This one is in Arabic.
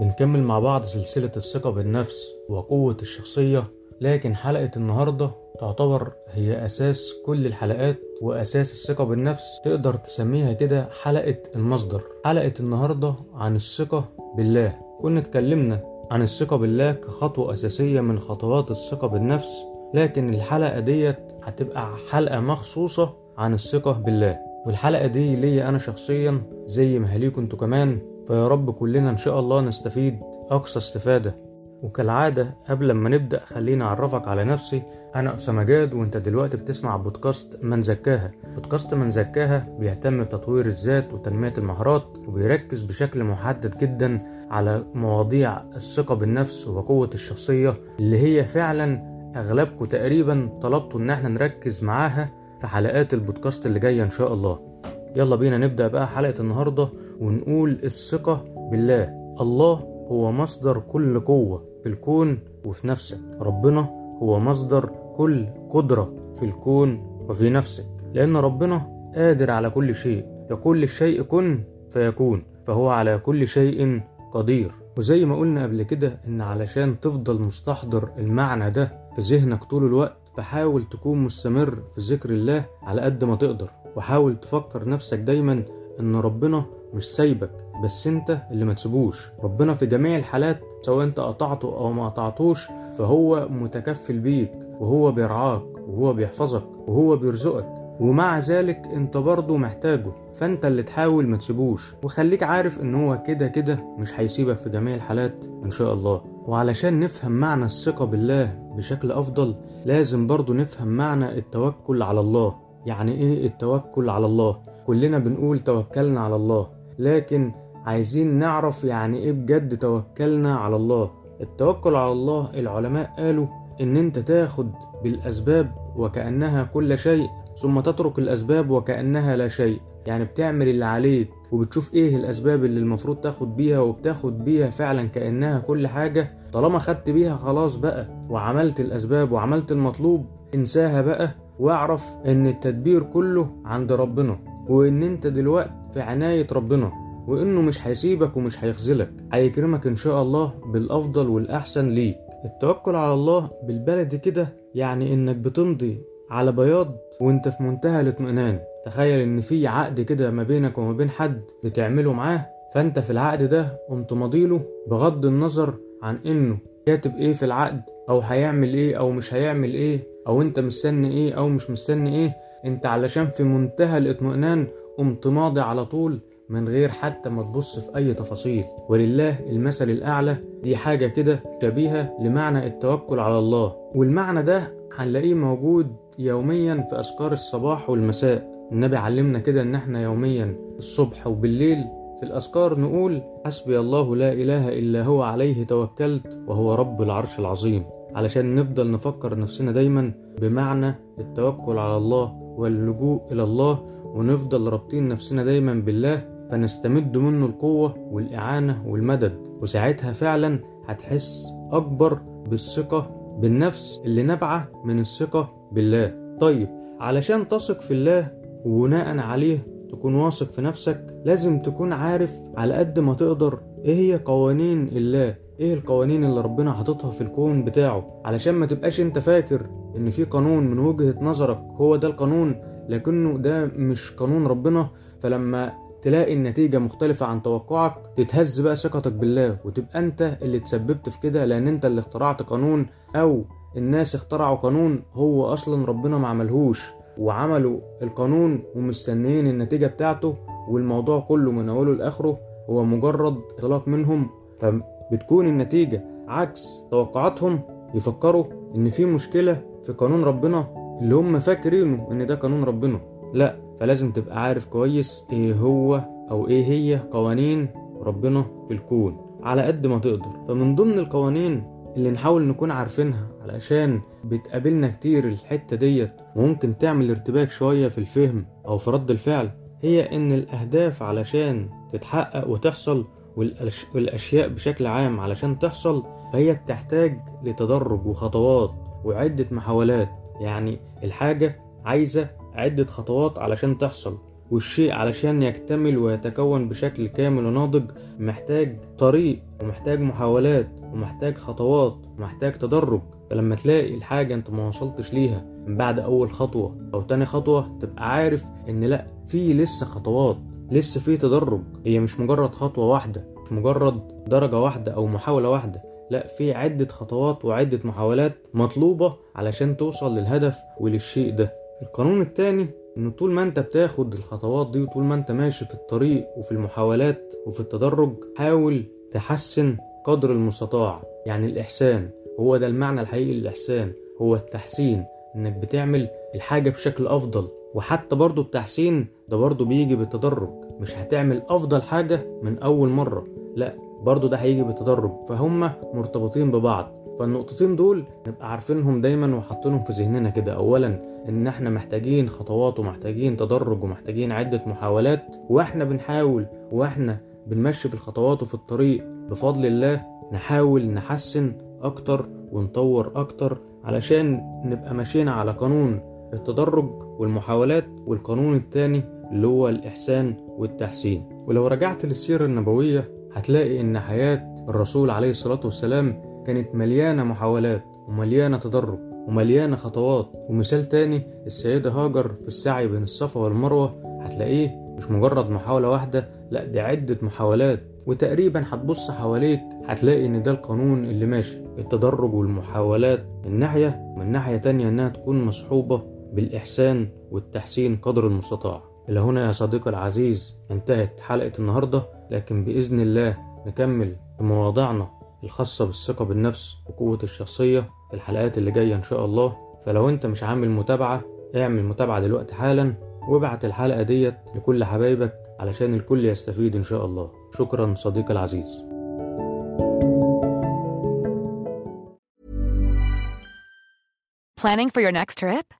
بنكمل مع بعض سلسلة الثقة بالنفس وقوة الشخصية لكن حلقة النهاردة تعتبر هي أساس كل الحلقات وأساس الثقة بالنفس. تقدر تسميها كده حلقة المصدر. حلقة النهاردة عن الثقة بالله. كنا اتكلمنا عن الثقة بالله كخطوة أساسية من خطوات الثقة بالنفس لكن الحلقة ديت هتبقى حلقة مخصوصة عن الثقة بالله. والحلقة دي ليا أنا شخصيا زي ما هليكوا أنتوا كمان فيا رب كلنا إن شاء الله نستفيد أقصى استفادة. وكالعادة قبل ما نبدأ خليني أعرفك على نفسي. أنا أسامة جاد وأنت دلوقتي بتسمع بودكاست من زكاها. بودكاست من زكاها بيهتم بتطوير الذات وتنمية المهارات وبيركز بشكل محدد جدا على مواضيع الثقة بالنفس وقوة الشخصية اللي هي فعلا أغلبكم تقريبا طلبتوا إن إحنا نركز معاها في حلقات البودكاست اللي جاية إن شاء الله. يلا بينا نبدأ بقى حلقة النهاردة. ونقول الثقة بالله. الله هو مصدر كل قوة في الكون وفي نفسك. ربنا هو مصدر كل قدرة في الكون وفي نفسك. لأن ربنا قادر على كل شيء. يقول للشيء كن فيكون فهو على كل شيء قدير. وزي ما قلنا قبل كده إن علشان تفضل مستحضر المعنى ده في ذهنك طول الوقت فحاول تكون مستمر في ذكر الله على قد ما تقدر. وحاول تفكر نفسك دايما إن ربنا مش سايبك بس انت اللي ما تسيبوش. ربنا في جميع الحالات سواء انت قطعته أو ما قطعتوش فهو متكفل بيك وهو بيرعاك وهو بيحفظك وهو بيرزقك. ومع ذلك انت برضه محتاجه فانت اللي تحاول ما تسيبوش. وخليك عارف ان هو كده كده مش هيسيبك في جميع الحالات إن شاء الله. وعلشان نفهم معنى الثقة بالله بشكل أفضل لازم برضه نفهم معنى التوكل على الله. يعني إيه التوكل على الله؟ كلنا بنقول توكلنا على الله. لكن عايزين نعرف يعني إيه بجد توكلنا على الله. التوكل على الله العلماء قالوا إن أنت تاخد بالأسباب وكأنها كل شيء ثم تترك الأسباب وكأنها لا شيء. يعني بتعمل اللي عليك وبتشوف إيه الأسباب اللي المفروض تاخد بيها وبتاخد بيها فعلا كأنها كل حاجة. طالما خدت بيها خلاص بقى وعملت الأسباب وعملت المطلوب انساها بقى واعرف إن التدبير كله عند ربنا. وإن أنت دلوقتي في عناية ربنا وإنه مش هيسيبك ومش هيخذلك. هيكرمك إن شاء الله بالأفضل والأحسن ليك. التوكل على الله بالبلد كده يعني إنك بتمضي على بياض وإنت في منتهى الاطمئنان. تخيل إن في عقد كده ما بينك وما بين حد بتعمله معاه فأنت في العقد ده قمت ماضيله بغض النظر عن إنه كاتب إيه في العقد أو هيعمل إيه أو مش هيعمل إيه أو إنت مستني إيه أو مش مستني إيه. إنت علشان في منتهى الاطمئنان قمت ماضي على طول من غير حتى ما تبص في أي تفاصيل. ولله المثل الأعلى دي حاجة كده شبيهة لمعنى التوكل على الله. والمعنى ده هنلاقيه موجود يوميا في أذكار الصباح والمساء. النبي علمنا كده إن إحنا يوميا الصبح وبالليل في الأذكار نقول حسبي الله لا إله إلا هو عليه توكلت وهو رب العرش العظيم. علشان نفضل نفكر نفسنا دايما بمعنى التوكل على الله واللجوء إلى الله ونفضل رابطين نفسنا دايما بالله فنستمد منه القوة والإعانة والمدد. وساعتها فعلا هتحس أكبر بالثقة بالنفس اللي نابعة من الثقة بالله. طيب علشان تثق في الله وبناء عليه تكون واثق في نفسك لازم تكون عارف على قد ما تقدر إيه هي قوانين الله. إيه القوانين اللي ربنا حاططها في الكون بتاعه؟ علشان ما تبقاش أنت فاكر إن في قانون من وجهة نظرك هو ده القانون لكنه ده مش قانون ربنا فلما تلاقي النتيجة مختلفة عن توقعك تتهز بقى ثقتك بالله وتبقى أنت اللي تسببت في كده لأن أنت اللي اخترعت قانون أو الناس اخترعوا قانون هو أصلا ربنا ما عملهوش وعملوا القانون ومستنيين النتيجة بتاعته والموضوع كله من أوله لآخره هو مجرد انطلاق منهم. فبتكون النتيجة عكس توقعاتهم. يفكروا إن في مشكلة في قانون ربنا اللي هم فاكرينه إن ده قانون ربنا. لأ فلازم تبقى عارف كويس إيه هو أو إيه هي قوانين ربنا في الكون على قد ما تقدر. فمن ضمن القوانين اللي نحاول نكون عارفينها علشان بتقابلنا كتير الحتة ديت وممكن تعمل ارتباك شوية في الفهم أو في رد الفعل هي إن الأهداف علشان تتحقق وتحصل والأش... والأشياء بشكل عام علشان تحصل فهي بتحتاج لتدرج وخطوات وعدة محاولات. يعني الحاجة عايزة عدة خطوات علشان تحصل والشيء علشان يكتمل ويتكون بشكل كامل وناضج محتاج طريق ومحتاج محاولات ومحتاج خطوات ومحتاج تدرج. فلما تلاقي الحاجة انت ما وصلتش ليها من بعد أول خطوة أو تاني خطوة تبقى عارف إن لأ في لسه خطوات. لسه في تدرج. هي مش مجرد خطوة واحدة مش مجرد درجة واحدة أو محاولة واحدة لا في عدة خطوات وعدة محاولات مطلوبة علشان توصل للهدف وللشيء ده. القانون التاني ان طول ما أنت بتاخد الخطوات دي وطول ما أنت ماشي في الطريق وفي المحاولات وفي التدرج حاول تحسن قدر المستطاع. يعني الإحسان هو ده المعنى الحقيقي للإحسان هو التحسين إنك بتعمل الحاجة بشكل أفضل. وحتى برضو التحسين ده برضو بيجي بالتدرج. مش هتعمل أفضل حاجة من أول مرة. لا برضو ده هيجي بالتدرج. فهم مرتبطين ببعض. فالنقطتين دول نبقى عارفينهم دايما وحاطينهم في ذهننا كده. اولا إن إحنا محتاجين خطوات ومحتاجين تدرج ومحتاجين عدة محاولات. وإحنا بنحاول وإحنا بنمشي في الخطوات وفي الطريق. بفضل الله نحاول نحسن أكتر ونطور أكتر علشان نبقى ماشيين على قانون. التدرج والمحاولات والقانون التاني اللي هو الإحسان والتحسين. ولو رجعت للسيرة النبوية هتلاقي إن حياة الرسول عليه الصلاة والسلام كانت مليانة محاولات ومليانة تدرج ومليانة خطوات. ومثال تاني السيدة هاجر في السعي بين الصفا والمروة. هتلاقيه مش مجرد محاولة واحدة لأ دي عدة محاولات. وتقريبا هتبص حواليك هتلاقي إن ده القانون اللي ماشي. التدرج والمحاولات من ناحية من ناحية تانية إنها تكون مصحوبة بالإحسان والتحسين قدر المستطاع. إلى هنا يا صديقي العزيز انتهت حلقة النهاردة لكن بإذن الله نكمل في مواضيعنا الخاصة بالثقة بالنفس وقوة الشخصية في الحلقات اللي جاية إن شاء الله. فلو أنت مش عامل متابعة اعمل متابعة دلوقتي حالا وابعت الحلقة ديت لكل حبايبك علشان الكل يستفيد إن شاء الله. شكرا صديقي العزيز. Planning for your next trip?